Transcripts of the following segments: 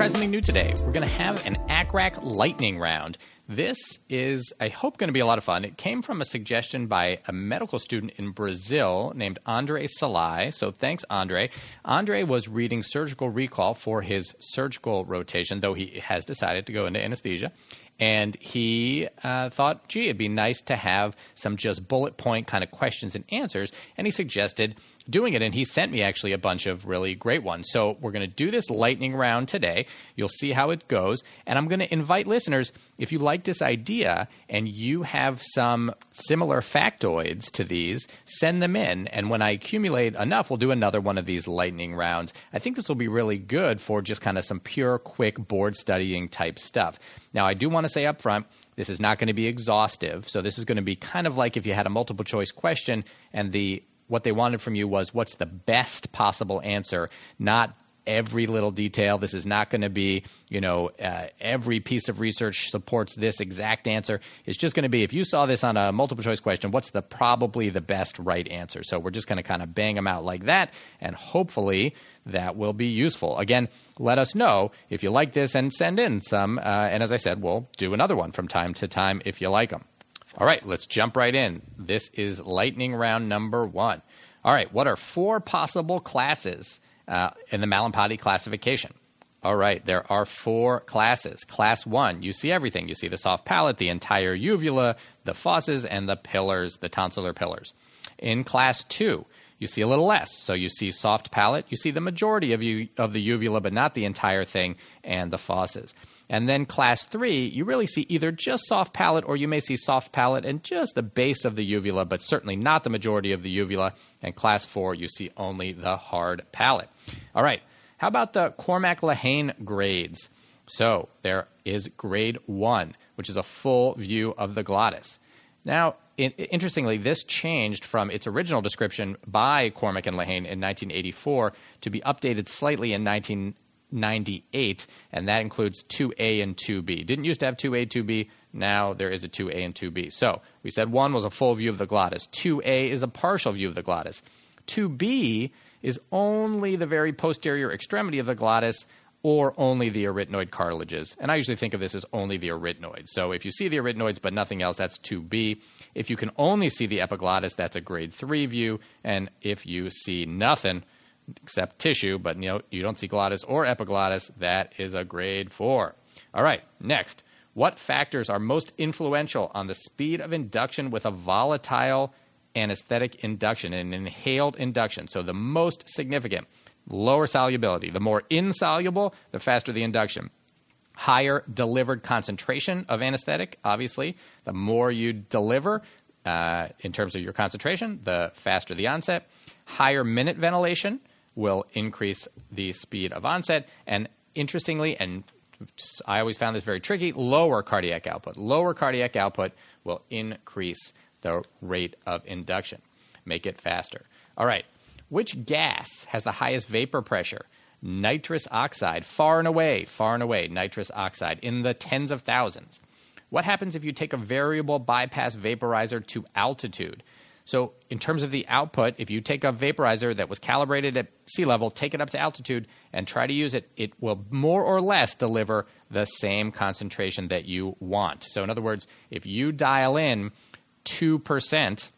Try something new today. We're going to have an ACCRAC lightning round. This is, I hope, going to be a lot of fun. It came from a suggestion by a medical student in Brazil named Andre Salai. So thanks, Andre. Andre was reading surgical recall for his surgical rotation, though he has decided to go into anesthesia. And he uh, thought, gee, it'd be nice to have some just bullet point kind of questions and answers. And he suggested doing it. And he sent me actually a bunch of really great ones. So we're going to do this lightning round today. You'll see how it goes. And I'm going to invite listeners, if you like this idea and you have some similar factoids to these, send them in. And when I accumulate enough, we'll do another one of these lightning rounds. I think this will be really good for just kind of some pure, quick board studying type stuff. Now, I do want to say up front, this is not going to be exhaustive. So this is going to be kind of like if you had a multiple choice question and the what they wanted from you was what's the best possible answer, not every little detail. This is not going to be, you know, uh, every piece of research supports this exact answer. It's just going to be if you saw this on a multiple choice question, what's the probably the best right answer? So we're just going to kind of bang them out like that, and hopefully that will be useful. Again, let us know if you like this and send in some. Uh, and as I said, we'll do another one from time to time if you like them. All right, let's jump right in. This is lightning round number one. All right, what are four possible classes uh, in the Mallampati classification? All right, there are four classes. Class one, you see everything. You see the soft palate, the entire uvula, the fauces, and the pillars, the tonsillar pillars. In class two, you see a little less. So you see soft palate, you see the majority of, you, of the uvula, but not the entire thing, and the fauces. And then class three, you really see either just soft palate or you may see soft palate and just the base of the uvula, but certainly not the majority of the uvula. And class four, you see only the hard palate. All right, how about the Cormack Lehane grades? So there is grade one, which is a full view of the glottis. Now, in, interestingly, this changed from its original description by Cormack and Lehane in 1984 to be updated slightly in 19. 98, and that includes 2A and 2B. Didn't used to have 2A, 2B. Now there is a 2A and 2B. So we said one was a full view of the glottis. 2A is a partial view of the glottis. 2B is only the very posterior extremity of the glottis or only the arytenoid cartilages. And I usually think of this as only the arytenoids. So if you see the arytenoids but nothing else, that's 2B. If you can only see the epiglottis, that's a grade 3 view. And if you see nothing, except tissue, but you know you don't see glottis or epiglottis. That is a grade four. All right, next. What factors are most influential on the speed of induction with a volatile anesthetic induction, an inhaled induction? So the most significant, lower solubility. The more insoluble, the faster the induction. Higher delivered concentration of anesthetic, obviously. The more you deliver uh, in terms of your concentration, the faster the onset. Higher minute ventilation, will increase the speed of onset. And interestingly, and I always found this very tricky, lower cardiac output. Lower cardiac output will increase the rate of induction, make it faster. All right, which gas has the highest vapor pressure? Nitrous oxide, far and away, far and away, nitrous oxide in the tens of thousands. What happens if you take a variable bypass vaporizer to altitude? So, in terms of the output, if you take a vaporizer that was calibrated at sea level, take it up to altitude, and try to use it, it will more or less deliver the same concentration that you want. So, in other words, if you dial in 2%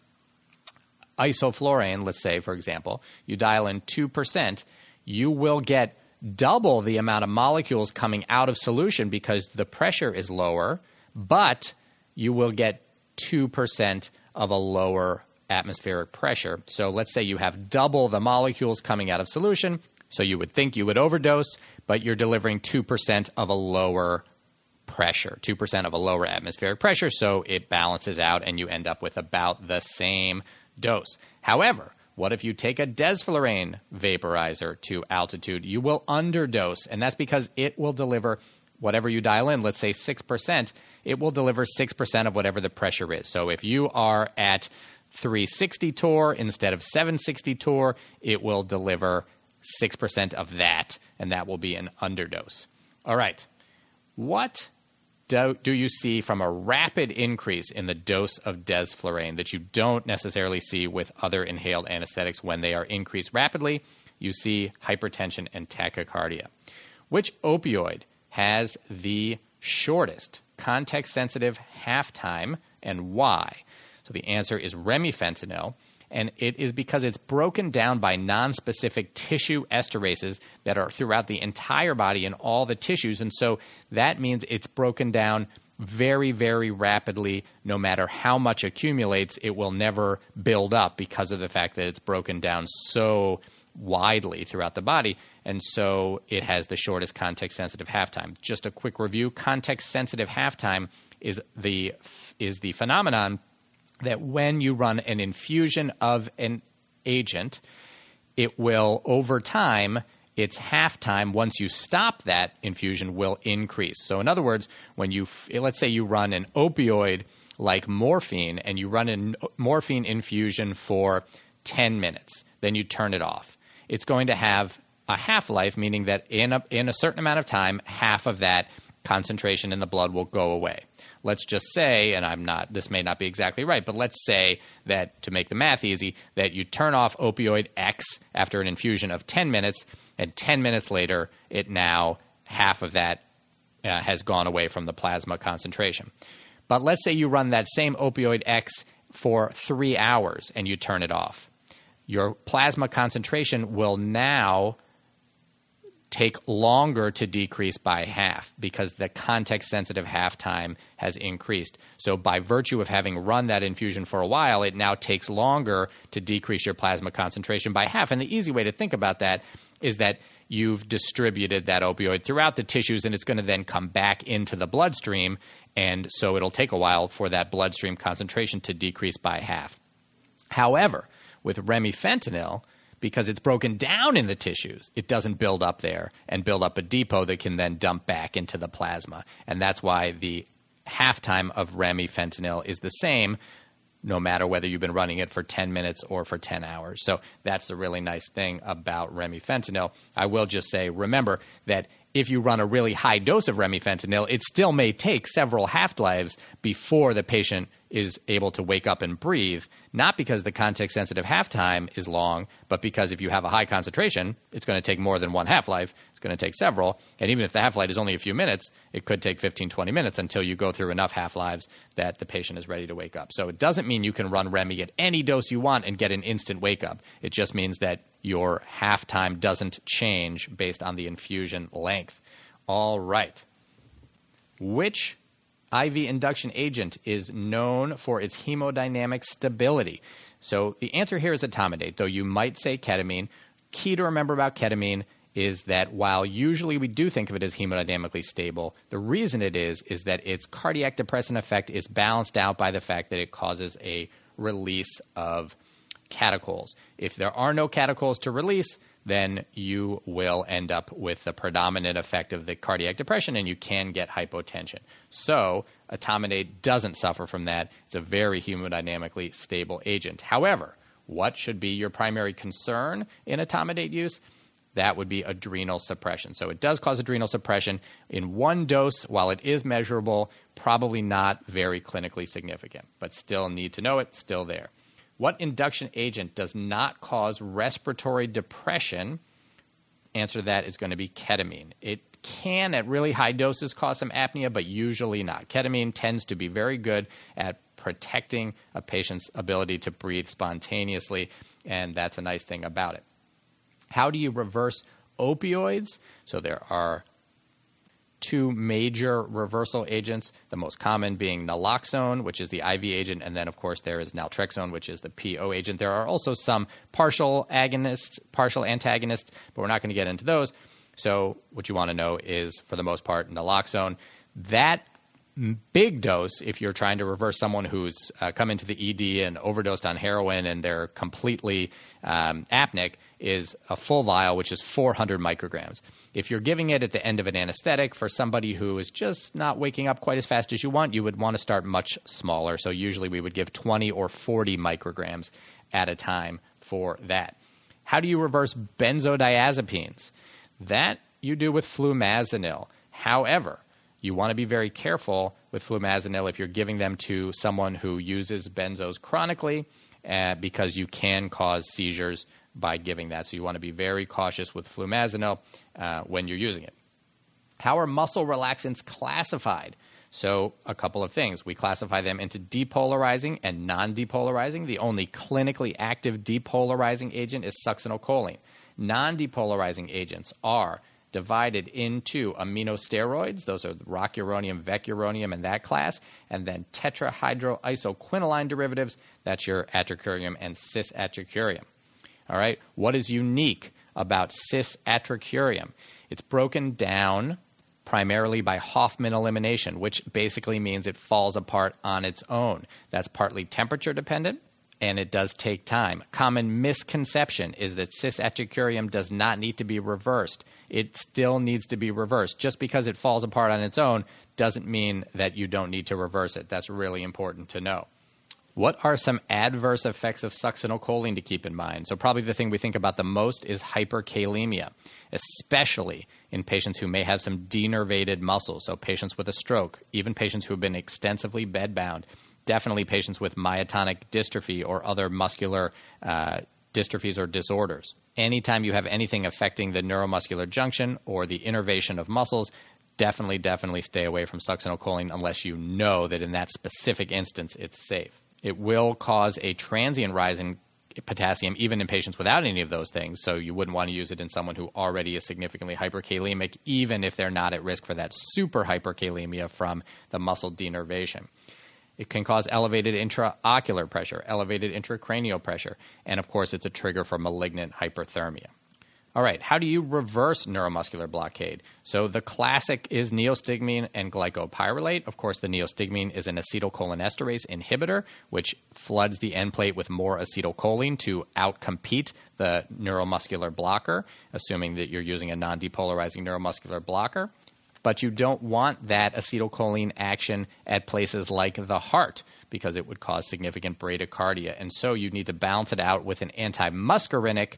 isoflurane, let's say, for example, you dial in 2%, you will get double the amount of molecules coming out of solution because the pressure is lower, but you will get 2% of a lower atmospheric pressure. So let's say you have double the molecules coming out of solution, So you would think you would overdose, but you're delivering 2% of a lower pressure, 2% of a lower atmospheric pressure, so it balances out and you end up with about the same dose. However, what if you take a desflurane vaporizer to altitude? You will underdose, and that's because it will deliver whatever you dial in, let's say 6%, it will deliver 6% of whatever the pressure is. So if you are at 360 torr instead of 760 torr, it will deliver 6% of that, and that will be an underdose. All right. What do, do you see from a rapid increase in the dose of desflurane that you don't necessarily see with other inhaled anesthetics when they are increased rapidly? You see hypertension and tachycardia. Which opioid has the shortest context sensitive half time and why? So the answer is remifentanil and it is because it's broken down by nonspecific tissue esterases that are throughout the entire body in all the tissues. And so that means it's broken down very, very rapidly. No matter how much accumulates, it will never build up because of the fact that it's broken down so widely throughout the body. And so it has the shortest context sensitive halftime. Just a quick review context sensitive halftime is the, is the phenomenon that when you run an infusion of an agent, it will, over time, its halftime once you stop that infusion will increase. So, in other words, when you, let's say you run an opioid like morphine and you run a morphine infusion for 10 minutes, then you turn it off. It's going to have a half life, meaning that in a, in a certain amount of time, half of that concentration in the blood will go away let's just say, and I'm not, this may not be exactly right, but let's say that to make the math easy, that you turn off opioid X after an infusion of 10 minutes, and 10 minutes later, it now, half of that uh, has gone away from the plasma concentration. But let's say you run that same opioid X for three hours and you turn it off. Your plasma concentration will now take longer to decrease by half because the context sensitive half time has increased. So, by virtue of having run that infusion for a while, it now takes longer to decrease your plasma concentration by half. And the easy way to think about that is that you've distributed that opioid throughout the tissues and it's going to then come back into the bloodstream. And so, it'll take a while for that bloodstream concentration to decrease by half. However, with remifentanil, because it's broken down in the tissues. It doesn't build up there and build up a depot that can then dump back into the plasma. And that's why the halftime of remifentanil is the same no matter whether you've been running it for 10 minutes or for 10 hours. So that's the really nice thing about remifentanil. I will just say remember that if you run a really high dose of remifentanil, it still may take several half lives before the patient is able to wake up and breathe, not because the context sensitive half time is long, but because if you have a high concentration, it's going to take more than one half life. It's going to take several. And even if the half life is only a few minutes, it could take 15, 20 minutes until you go through enough half lives that the patient is ready to wake up. So it doesn't mean you can run REMI at any dose you want and get an instant wake up. It just means that your half time doesn't change based on the infusion length. All right. Which IV induction agent is known for its hemodynamic stability. So the answer here is etomidate, though you might say ketamine. Key to remember about ketamine is that while usually we do think of it as hemodynamically stable, the reason it is is that its cardiac depressant effect is balanced out by the fact that it causes a release of catechols. If there are no catechols to release, then you will end up with the predominant effect of the cardiac depression and you can get hypotension. So, etomidate doesn't suffer from that. It's a very hemodynamically stable agent. However, what should be your primary concern in etomidate use? That would be adrenal suppression. So, it does cause adrenal suppression in one dose. While it is measurable, probably not very clinically significant, but still need to know it, still there. What induction agent does not cause respiratory depression? Answer to that is going to be ketamine. It can, at really high doses, cause some apnea, but usually not. Ketamine tends to be very good at protecting a patient's ability to breathe spontaneously, and that's a nice thing about it. How do you reverse opioids? So there are two major reversal agents, the most common being naloxone, which is the IV agent, and then, of course, there is naltrexone, which is the PO agent. There are also some partial agonists, partial antagonists, but we're not going to get into those. So, what you want to know is, for the most part, naloxone. That big dose if you're trying to reverse someone who's uh, come into the ED and overdosed on heroin and they're completely um, apneic is a full vial, which is 400 micrograms. If you're giving it at the end of an anesthetic for somebody who is just not waking up quite as fast as you want, you would want to start much smaller. So usually we would give 20 or 40 micrograms at a time for that. How do you reverse benzodiazepines? That you do with flumazenil. However, you want to be very careful with flumazenil if you're giving them to someone who uses benzos chronically uh, because you can cause seizures by giving that. So you want to be very cautious with flumazenil uh, when you're using it. How are muscle relaxants classified? So, a couple of things. We classify them into depolarizing and non depolarizing. The only clinically active depolarizing agent is succinylcholine. Non depolarizing agents are divided into aminosteroids. Those are rocuronium, vecuronium, and that class. And then tetrahydroisoquinoline derivatives. That's your atracurium and cisatracurium. All right. What is unique about cisatracurium? It's broken down primarily by Hofmann elimination, which basically means it falls apart on its own. That's partly temperature dependent and it does take time. Common misconception is that cisatracurium does not need to be reversed. It still needs to be reversed. Just because it falls apart on its own doesn't mean that you don't need to reverse it. That's really important to know. What are some adverse effects of succinylcholine to keep in mind? So, probably the thing we think about the most is hyperkalemia, especially in patients who may have some denervated muscles. So, patients with a stroke, even patients who have been extensively bedbound definitely patients with myotonic dystrophy or other muscular uh, dystrophies or disorders. Anytime you have anything affecting the neuromuscular junction or the innervation of muscles, definitely, definitely stay away from succinylcholine unless you know that in that specific instance it's safe. It will cause a transient rise in potassium even in patients without any of those things. So you wouldn't want to use it in someone who already is significantly hyperkalemic, even if they're not at risk for that super hyperkalemia from the muscle denervation. It can cause elevated intraocular pressure, elevated intracranial pressure, and of course, it's a trigger for malignant hyperthermia. All right, how do you reverse neuromuscular blockade? So the classic is neostigmine and glycopyrrolate. Of course, the neostigmine is an acetylcholinesterase inhibitor, which floods the end plate with more acetylcholine to outcompete the neuromuscular blocker, assuming that you're using a non-depolarizing neuromuscular blocker but you don't want that acetylcholine action at places like the heart because it would cause significant bradycardia. And so you need to balance it out with an antimuscarinic,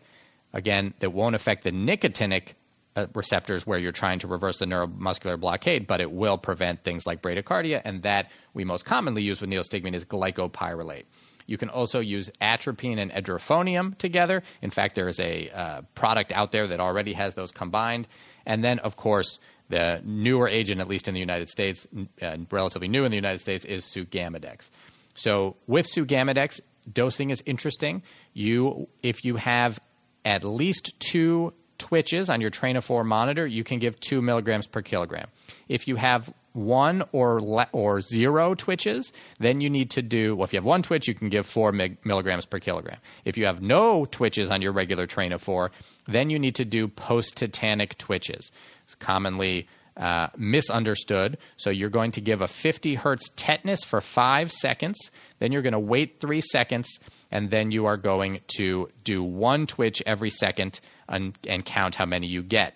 again, that won't affect the nicotinic uh, receptors where you're trying to reverse the neuromuscular blockade, but it will prevent things like bradycardia. And that we most commonly use with neostigmine is glycopyrrolate. You can also use atropine and edrophonium together. In fact, there is a uh, product out there that already has those combined. And then, of course, the newer agent, at least in the United States, uh, relatively new in the United States, is Sugammadex. So with Sugammadex, dosing is interesting. You, if you have at least two twitches on your train of four monitor, you can give two milligrams per kilogram. If you have one or le- or zero twitches, then you need to do well. If you have one twitch, you can give four mig- milligrams per kilogram. If you have no twitches on your regular train of four, then you need to do post tetanic twitches. It's commonly uh, misunderstood. So you're going to give a 50 hertz tetanus for five seconds, then you're going to wait three seconds, and then you are going to do one twitch every second and, and count how many you get.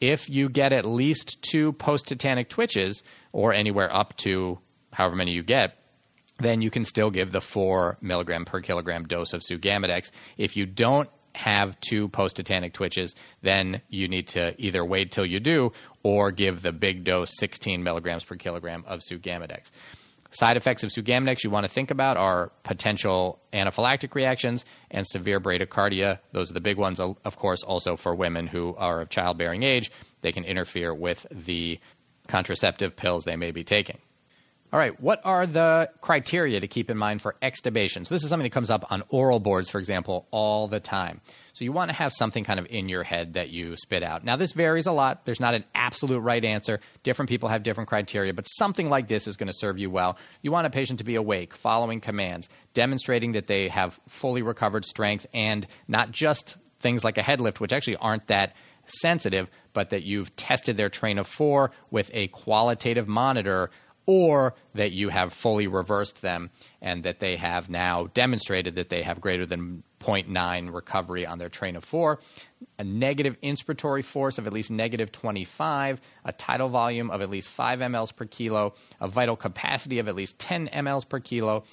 If you get at least two post tetanic twitches, or anywhere up to however many you get, then you can still give the four milligram per kilogram dose of Sugammadex. If you don't have two post tetanic twitches, then you need to either wait till you do or give the big dose 16 milligrams per kilogram of Sugammadex. Side effects of Sugammadex you want to think about are potential anaphylactic reactions and severe bradycardia. Those are the big ones, of course, also for women who are of childbearing age. They can interfere with the contraceptive pills they may be taking. All right, what are the criteria to keep in mind for extubation? So, this is something that comes up on oral boards, for example, all the time. So, you want to have something kind of in your head that you spit out. Now, this varies a lot. There's not an absolute right answer. Different people have different criteria, but something like this is going to serve you well. You want a patient to be awake, following commands, demonstrating that they have fully recovered strength, and not just things like a head lift, which actually aren't that sensitive, but that you've tested their train of four with a qualitative monitor or that you have fully reversed them and that they have now demonstrated that they have greater than 0.9 recovery on their train of four, a negative inspiratory force of at least negative 25, a tidal volume of at least 5 mLs per kilo, a vital capacity of at least 10 mLs per kilo,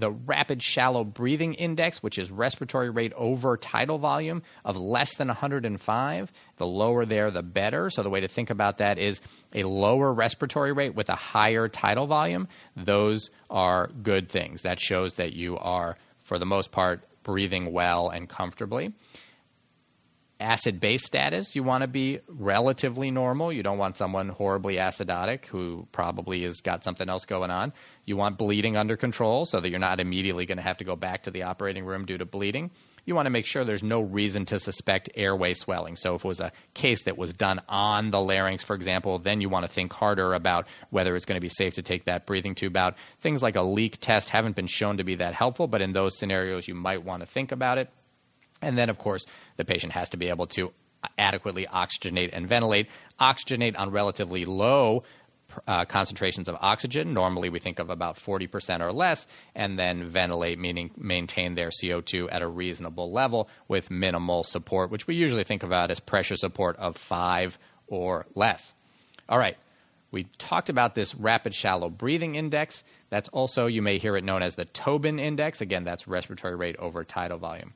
the rapid shallow breathing index, which is respiratory rate over tidal volume of less than 105. The lower there, the better. So the way to think about that is a lower respiratory rate with a higher tidal volume. Those are good things. That shows that you are, for the most part, breathing well and comfortably acid base status, you want to be relatively normal. You don't want someone horribly acidotic who probably has got something else going on. You want bleeding under control so that you're not immediately going to have to go back to the operating room due to bleeding. You want to make sure there's no reason to suspect airway swelling. So, if it was a case that was done on the larynx, for example, then you want to think harder about whether it's going to be safe to take that breathing tube out. Things like a leak test haven't been shown to be that helpful, but in those scenarios, you might want to think about it. And then, of course, the patient has to be able to adequately oxygenate and ventilate. Oxygenate on relatively low uh, concentrations of oxygen. Normally, we think of about 40% or less, and then ventilate, meaning maintain their CO2 at a reasonable level with minimal support, which we usually think about as pressure support of five or less. All right, we talked about this rapid shallow breathing index. That's also, you may hear it known as the Tobin index. Again, that's respiratory rate over tidal volume.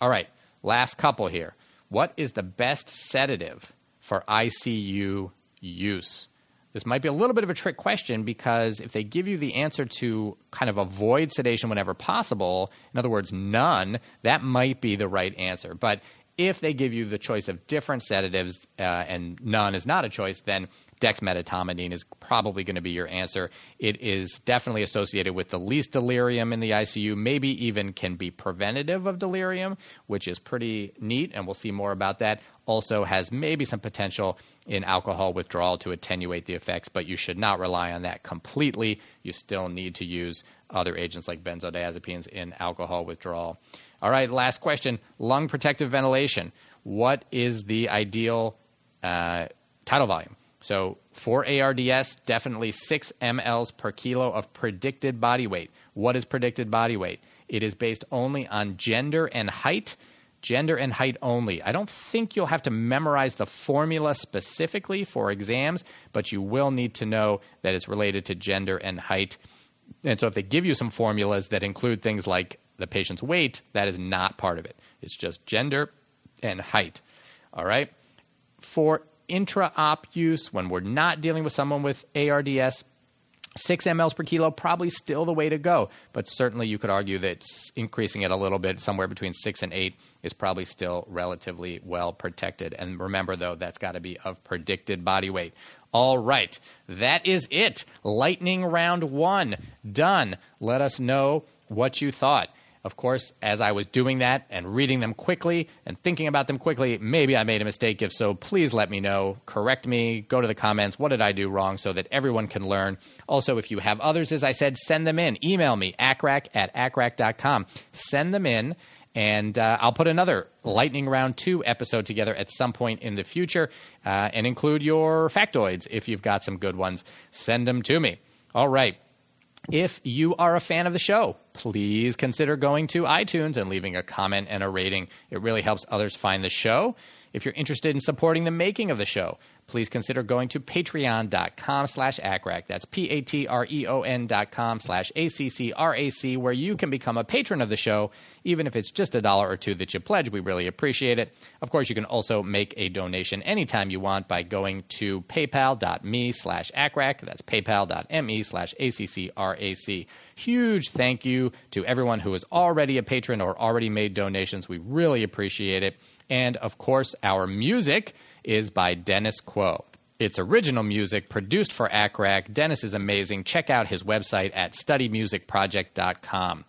All right, last couple here. What is the best sedative for ICU use? This might be a little bit of a trick question because if they give you the answer to kind of avoid sedation whenever possible, in other words, none, that might be the right answer. But if they give you the choice of different sedatives uh, and none is not a choice, then dexmedetomidine is probably going to be your answer. It is definitely associated with the least delirium in the ICU, maybe even can be preventative of delirium, which is pretty neat, and we'll see more about that. Also, has maybe some potential in alcohol withdrawal to attenuate the effects, but you should not rely on that completely. You still need to use other agents like benzodiazepines in alcohol withdrawal. All right, last question lung protective ventilation. What is the ideal uh, tidal volume? So for ARDS, definitely 6 mLs per kilo of predicted body weight. What is predicted body weight? It is based only on gender and height. Gender and height only. I don't think you'll have to memorize the formula specifically for exams, but you will need to know that it's related to gender and height. And so if they give you some formulas that include things like the patient's weight, that is not part of it. It's just gender and height. All right? For intra op use when we're not dealing with someone with ARDS. 6 mLs per kilo, probably still the way to go, but certainly you could argue that increasing it a little bit, somewhere between 6 and 8, is probably still relatively well protected. And remember, though, that's got to be of predicted body weight. All right, that is it. Lightning round one done. Let us know what you thought. Of course, as I was doing that and reading them quickly and thinking about them quickly, maybe I made a mistake. If so, please let me know. Correct me. Go to the comments. What did I do wrong so that everyone can learn? Also, if you have others, as I said, send them in. Email me, accrac at accrac.com. Send them in and uh, I'll put another Lightning Round 2 episode together at some point in the future uh, and include your factoids if you've got some good ones. Send them to me. All right. If you are a fan of the show, please consider going to iTunes and leaving a comment and a rating. It really helps others find the show. If you're interested in supporting the making of the show, please consider going to patreon.com slash accrac. That's P-A-T-R-E-O-N dot com slash A-C-C-R-A-C, where you can become a patron of the show, even if it's just a dollar or two that you pledge. We really appreciate it. Of course, you can also make a donation anytime you want by going to paypal.me slash accrac. That's paypal.me slash A-C-C-R-A-C. Huge thank you to everyone who is already a patron or already made donations. We really appreciate it. And of course, our music is by Dennis Quo. It's original music produced for ACCRAC. Dennis is amazing. Check out his website at studymusicproject.com.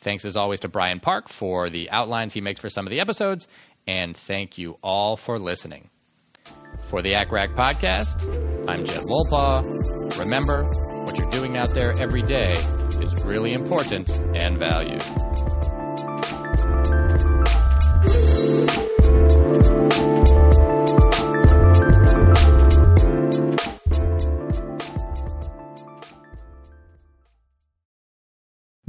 Thanks as always to Brian Park for the outlines he makes for some of the episodes, and thank you all for listening. For the ACCRAC podcast, I'm Jed Wolpaw. Remember, what you're doing out there every day is really important and valued.